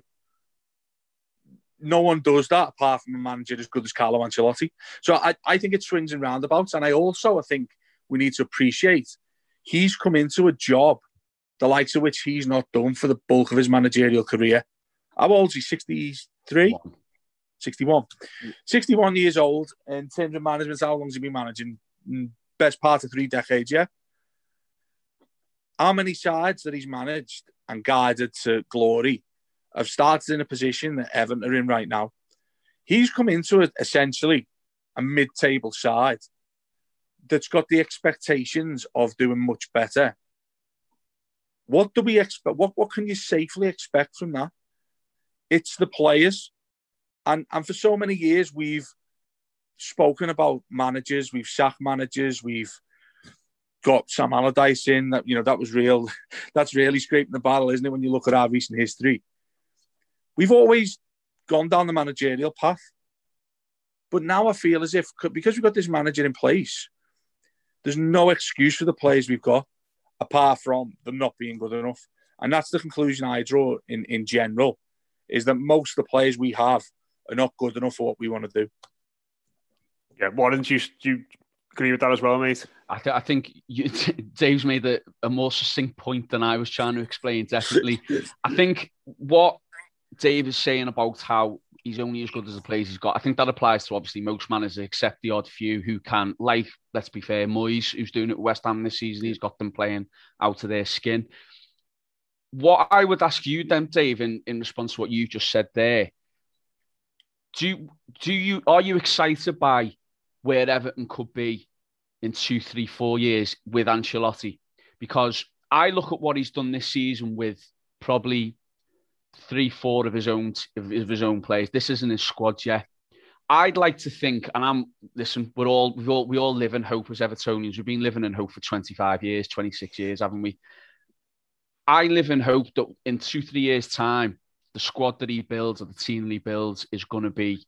No one does that apart from a manager as good as Carlo Ancelotti. So I, I think it swings and roundabouts. And I also I think we need to appreciate he's come into a job the likes of which he's not done for the bulk of his managerial career. How old is he? 63? 61. 61 years old. In terms of management, how long has he been managing? Mm, Best part of three decades, yeah? How many sides that he's managed and guided to glory have started in a position that Everton are in right now? He's come into essentially a mid-table side that's got the expectations of doing much better. What do we expect? What what can you safely expect from that? It's the players, and and for so many years we've spoken about managers, we've sacked managers, we've got Sam Allardyce in. That you know that was real. (laughs) That's really scraping the barrel, isn't it? When you look at our recent history, we've always gone down the managerial path, but now I feel as if because we've got this manager in place, there's no excuse for the players we've got apart from them not being good enough. And that's the conclusion I draw in, in general, is that most of the players we have are not good enough for what we want to do. Yeah, why don't you you agree with that as well, mate? I, th- I think you, (laughs) Dave's made a, a more succinct point than I was trying to explain. Definitely, I think what Dave is saying about how he's only as good as the players he's got. I think that applies to obviously most managers, except the odd few who can, like, let's be fair, Moyes, who's doing it at West Ham this season, he's got them playing out of their skin. What I would ask you then, Dave, in, in response to what you just said there, do do you are you excited by where Everton could be in two, three, four years with Ancelotti? Because I look at what he's done this season with probably three, four of his own of his own players. This isn't his squad yet. I'd like to think, and I'm listen. We're all we all we all live in hope as Evertonians. We've been living in hope for 25 years, 26 years, haven't we? I live in hope that in two, three years' time, the squad that he builds or the team that he builds is going to be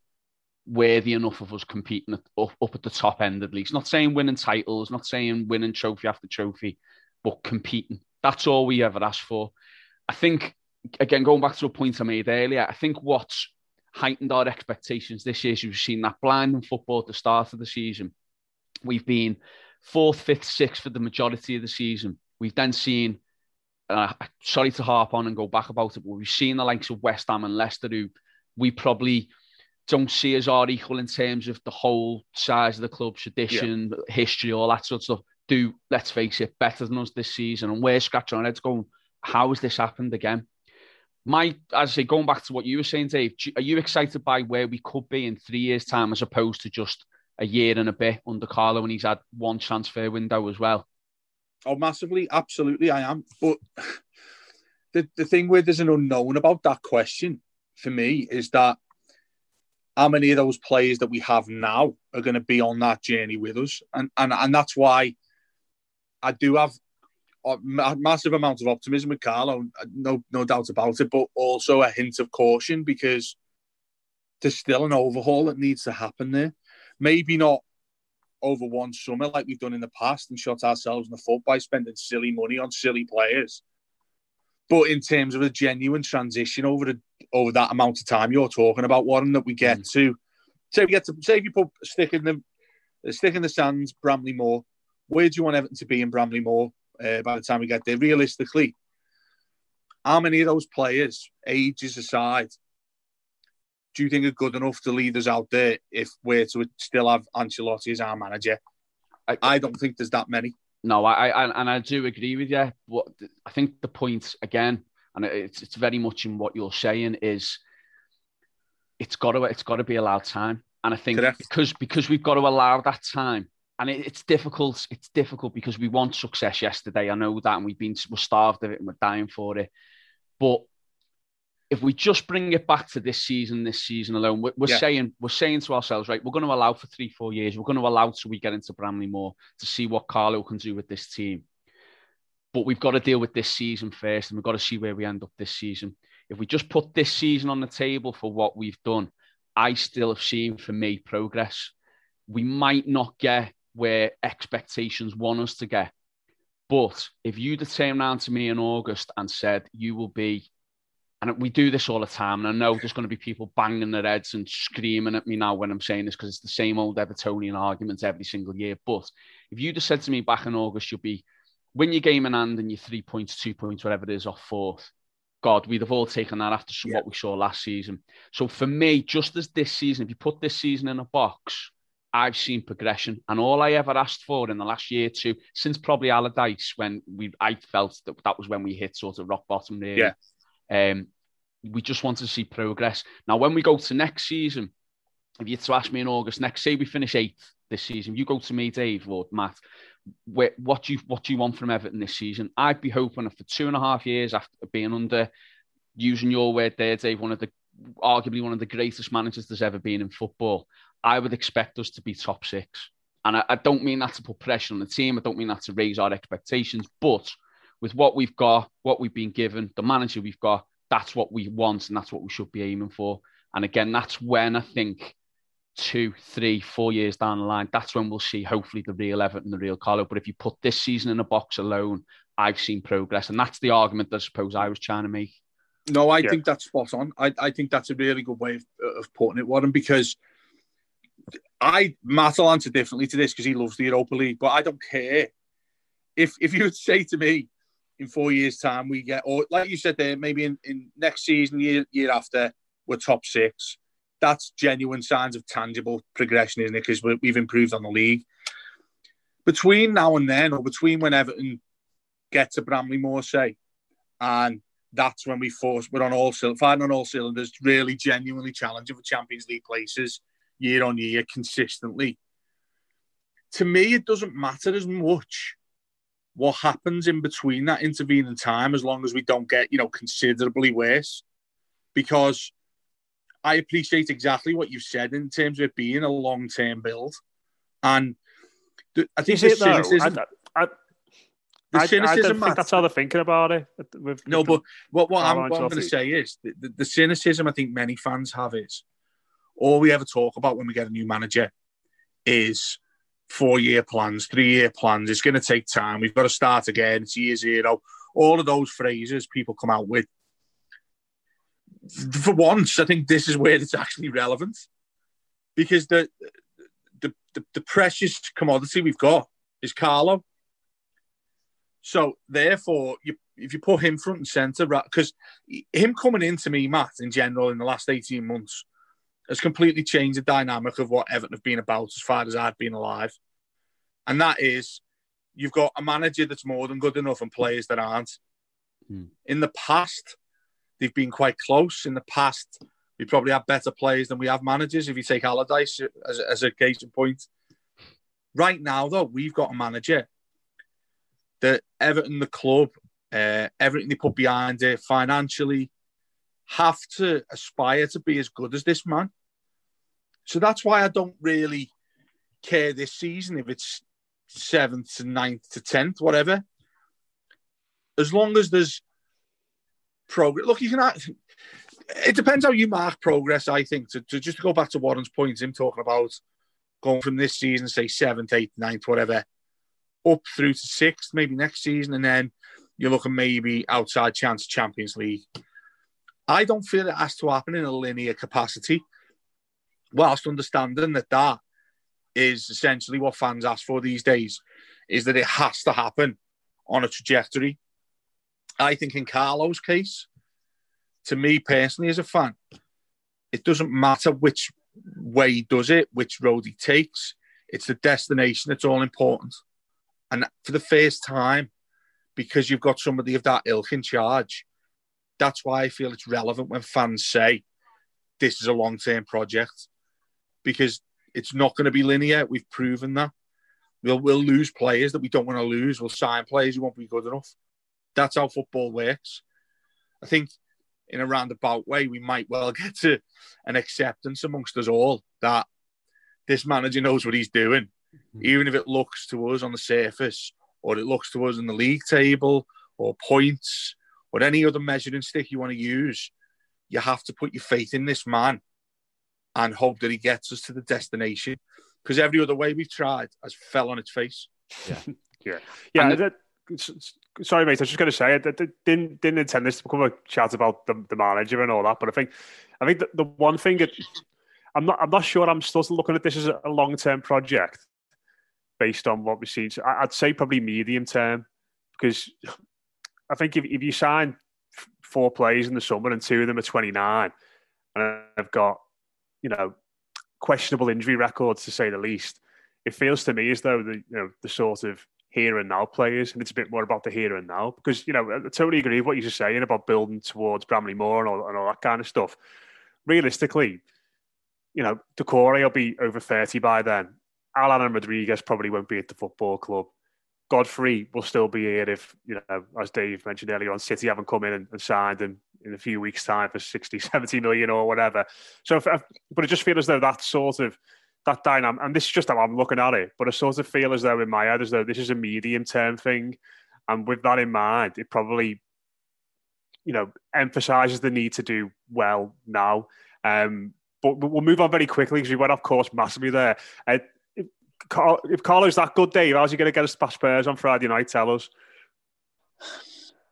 worthy enough of us competing at, up, up at the top end at least. Not saying winning titles, not saying winning trophy after trophy, but competing. That's all we ever ask for. I think again, going back to a point I made earlier, I think what's heightened our expectations this year is we've seen that blinding football at the start of the season. We've been fourth, fifth, sixth for the majority of the season. We've then seen, uh, sorry to harp on and go back about it, but we've seen the likes of West Ham and Leicester who we probably don't see as our equal in terms of the whole size of the club, tradition, yeah. history, all that sort of stuff. Do, let's face it, better than us this season. And we're scratching our heads going, how has this happened again? my, as I say, going back to what you were saying, Dave, are you excited by where we could be in three years' time as opposed to just a year and a bit under Carlo when he's had one transfer window as well? Oh, massively. Absolutely, I am. But the, the thing where there's an unknown about that question for me is that how many of those players that we have now are going to be on that journey with us? And, and, and that's why I do have a massive amount of optimism with Carlo, no no doubt about it, but also a hint of caution because there's still an overhaul that needs to happen there. Maybe not over one summer like we've done in the past and shot ourselves in the foot by spending silly money on silly players. But in terms of a genuine transition over the over that amount of time you're talking about, Warren, that we get mm. to say we get to say if you put stick in the stick in the sands, Bramley Moore, where do you want Everton to be in Bramley Moore uh, by the time we get there? Realistically, how many of those players, ages aside, do you think are good enough to lead us out there if we're to still have Ancelotti as our manager? I, I don't think there's that many. No, I, I and I do agree with you. What I think the point again, and it's it's very much in what you're saying is, it's got to it's got to be allowed time, and I think Correct. because because we've got to allow that time, and it, it's difficult. It's difficult because we want success yesterday. I know that, and we've been we're starved of it and we're dying for it, but if we just bring it back to this season, this season alone, we're, we're yeah. saying we're saying to ourselves, right, we're going to allow for three, four years. We're going to allow till we get into Bramley Moore to see what Carlo can do with this team. But we've got to deal with this season first, and we've got to see where we end up this season. If we just put this season on the table for what we've done, I still have seen for me progress. We might not get where expectations want us to get. But if you'd have turned around to me in August and said, you will be and we do this all the time. And I know there's going to be people banging their heads and screaming at me now when I'm saying this because it's the same old Evertonian arguments every single year. But if you just said to me back in August, you'll be win your game in hand and you're three points, two points, whatever it is, off fourth. God, we'd have all taken that after yeah. what we saw last season. So for me, just as this season, if you put this season in a box, I've seen progression. And all I ever asked for in the last year or two, since probably Allardyce, when we I felt that that was when we hit sort of rock bottom really. Yeah. Um, we just want to see progress. Now, when we go to next season, if you to ask me in August, next say we finish eighth this season, you go to me, Dave or Matt, what do you what do you want from Everton this season? I'd be hoping for two and a half years after being under, using your word there, Dave, one of the arguably one of the greatest managers there's ever been in football. I would expect us to be top six. And I, I don't mean that to put pressure on the team. I don't mean that to raise our expectations. But with what we've got, what we've been given, the manager we've got, that's what we want and that's what we should be aiming for. And again, that's when I think two, three, four years down the line, that's when we'll see hopefully the real Everton, the real Carlo. But if you put this season in a box alone, I've seen progress. And that's the argument that I suppose I was trying to make. No, I yeah. think that's spot on. I, I think that's a really good way of, of putting it, Warren, because I Matt will answer differently to this because he loves the Europa League, but I don't care. If if you would (laughs) say to me, in four years' time we get, or like you said there, maybe in, in next season, year year after, we're top six. That's genuine signs of tangible progression, isn't it? Because we've improved on the league. Between now and then, or between when Everton get to Bramley Moore, say, and that's when we force we're on all fighting on all cylinders, really genuinely challenging for Champions League places year on year consistently. To me, it doesn't matter as much what happens in between that intervening time as long as we don't get, you know, considerably worse. Because I appreciate exactly what you've said in terms of it being a long term build. And the, I think the cynicism. I, I, the I, cynicism I think that's how they're thinking about it. With, no, but what, what I'm, what I'm going to say is the, the, the cynicism I think many fans have is all we ever talk about when we get a new manager is four year plans, three year plans. It's going to take time. We've got to start again. It's year zero. All of those phrases people come out with. For once, I think this is where it's actually relevant because the the, the, the precious commodity we've got is Carlo. So therefore, you, if you put him front and centre, because him coming into me, Matt, in general, in the last 18 months, has completely changed the dynamic of what Everton have been about as far as I've been alive. And that is you've got a manager that's more than good enough and players that aren't. Mm. In the past, they've been quite close. In the past, we probably have better players than we have managers. If you take Allardyce as, as a case in point, right now though, we've got a manager that Everton, the club, uh, everything they put behind it financially, have to aspire to be as good as this man. So that's why I don't really care this season if it's seventh to ninth to tenth, whatever. as long as there's progress. Look, you can. It depends how you mark progress. I think to, to just to go back to Warren's point, him talking about going from this season, say seventh, eighth, ninth, whatever, up through to sixth, maybe next season, and then you're looking maybe outside chance Champions League. I don't feel it has to happen in a linear capacity, whilst understanding that that is essentially what fans ask for these days, is that it has to happen on a trajectory. I think in Carlo's case, to me personally as a fan, it doesn't matter which way he does it, which road he takes. It's the destination that's all important. And for the first time, because you've got somebody of that ilk in charge, that's why I feel it's relevant when fans say this is a long term project because it's not going to be linear. We've proven that. We'll, we'll lose players that we don't want to lose. We'll sign players who won't be good enough. That's how football works. I think in a roundabout way, we might well (laughs) get to an acceptance amongst us all that this manager knows what he's doing, mm-hmm. even if it looks to us on the surface or it looks to us in the league table or points or any other measuring stick you want to use. You have to put your faith in this man and hope that he gets us to the destination because every other way we've tried has fell on its face. Yeah, (laughs) yeah, yeah. That, sorry, mate. I was just going to say, I didn't didn't intend this to become a chat about the, the manager and all that, but I think I think the, the one thing that I'm not I'm not sure I'm still looking at this as a long term project based on what we've seen. So I'd say probably medium term because I think if, if you sign four players in the summer and two of them are 29 and I've got you know questionable injury records to say the least, it feels to me as though the you know the sort of here and now players, and it's a bit more about the here and now. Because you know, I totally agree with what you're saying about building towards Bramley Moore and all, and all that kind of stuff. Realistically, you know, Doucouré will be over thirty by then. Allan and Rodriguez probably won't be at the football club. Godfrey will still be here if, you know, as Dave mentioned earlier on, City haven't come in and, and signed him in a few weeks' time for 60, (laughs) 70 million or whatever. So, if, but it just feels as though that sort of that dynamic, and this is just how I'm looking at it, but I sort of feel as though in my head as though this is a medium term thing. And with that in mind, it probably, you know, emphasizes the need to do well now. Um, but we'll move on very quickly because we went off course massively there. Uh, if, Carlo's that good, Dave, how's he going to get us past Spurs on Friday night? Tell us.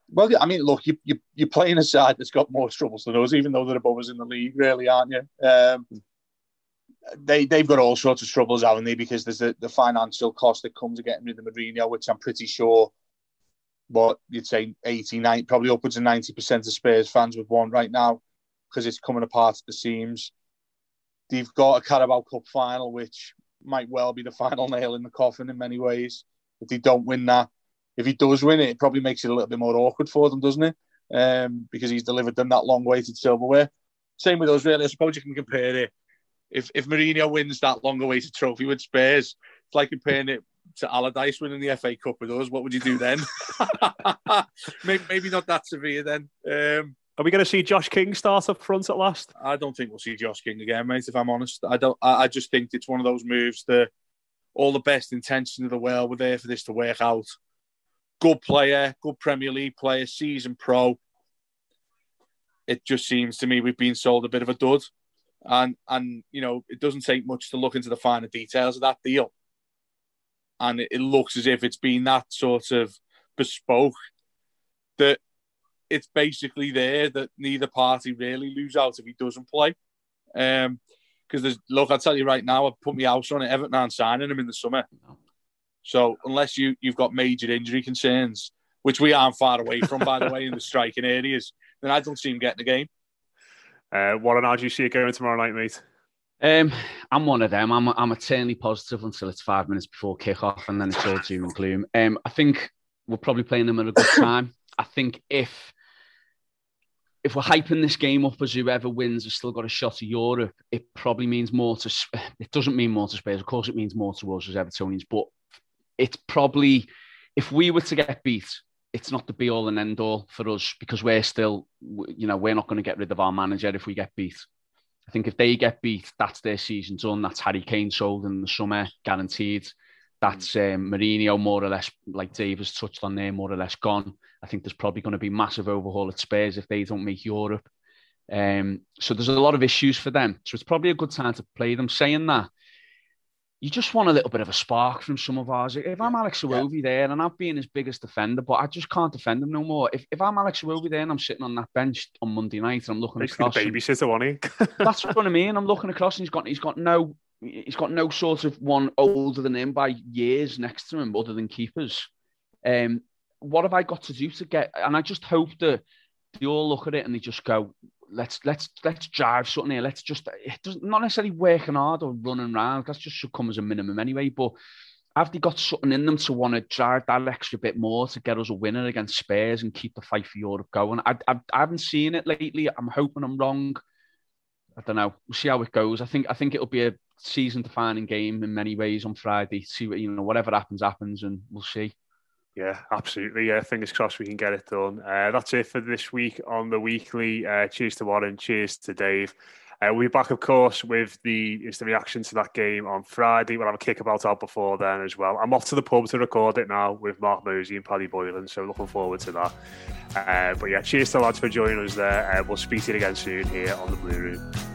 Well, I mean, look, you, you, you're playing a side that's got more troubles than us, even though they're above us in the league, really, aren't you? Um, they they've got all sorts of troubles, haven't they? Because there's the, the financial cost that comes of getting rid of Mourinho, which I'm pretty sure what you'd say 89, probably upwards of 90% of Spurs fans would want right now because it's coming apart at the seams. They've got a Carabao Cup final, which might well be the final (laughs) nail in the coffin in many ways. If they don't win that, if he does win it, it probably makes it a little bit more awkward for them, doesn't it? Um, because he's delivered them that long-awaited silverware. Same with us, really. I suppose you can compare it if if Mourinho wins that long awaited trophy with Spurs, it's like comparing it to Allardyce winning the FA Cup with us. What would you do then? (laughs) maybe, maybe, not that severe then. Um, Are we going to see Josh King start up front at last? I don't think we'll see Josh King again, mate. If I'm honest, I don't. I, I just think it's one of those moves that all the best intentions of the world were there for this to work out. Good player, good Premier League player, season pro. It just seems to me we've been sold a bit of a dud and and you know it doesn't take much to look into the finer details of that deal and it, it looks as if it's been that sort of bespoke that it's basically there that neither party really lose out if he doesn't play um because there's look I'll tell you right now I've put my house on it Everton aren't signing him in the summer so unless you you've got major injury concerns which we aren't far away from by the way in the striking areas then I don't see him getting the game uh, Warren, how do you see it going tomorrow night, mate? Um, I'm one of them. I'm I'm eternally positive until it's five minutes before kickoff, and then it's all doom and gloom. Um, I think we're probably playing them at a good time. I think if if we're hyping this game up as whoever wins has still got a shot at Europe, it probably means more to. It doesn't mean more to Spurs. Of course, it means more to us as Evertonians, but it's probably if we were to get beat, it's not the be all and end all for us because we're still, you know, we're not going to get rid of our manager if we get beat. I think if they get beat, that's their season done. That's Harry Kane sold in the summer, guaranteed. That's um, Mourinho more or less, like Dave has touched on there, more or less gone. I think there's probably going to be massive overhaul at Spurs if they don't make Europe. Um, so there's a lot of issues for them. So it's probably a good time to play them. Saying that, you just want a little bit of a spark from some of ours. If I'm Alex Iwobi yeah. there, and I've been his biggest defender, but I just can't defend him no more. If, if I'm Alex Iwobi there and I'm sitting on that bench on Monday night and I'm looking Basically across, the babysitter, one he? that's what I mean. I'm looking across and he's got he's got no he's got no sort of one older than him by years next to him, other than keepers. Um, what have I got to do to get? And I just hope that they all look at it and they just go, let's let's let's drive something here. Let's just it doesn't not necessarily working hard or running around. That just should come as a minimum anyway. But have they got something in them to want to drive that extra bit more to get us a winner against Spurs and keep the fight for Europe going? I, I, I haven't seen it lately. I'm hoping I'm wrong. I don't know. We'll see how it goes. I think I think it'll be a season defining game in many ways on Friday. See what you know, whatever happens, happens, and we'll see. Yeah, absolutely. Yeah, fingers crossed we can get it done. Uh, that's it for this week on the weekly. Uh, cheers to Warren. Cheers to Dave. Uh, we'll be back, of course, with the is the reaction to that game on Friday. We'll have a kickabout out before then as well. I'm off to the pub to record it now with Mark Mosey and Paddy Boylan, so looking forward to that. Uh, but yeah, cheers to lads for joining us there. Uh, we'll speak to you again soon here on the Blue Room.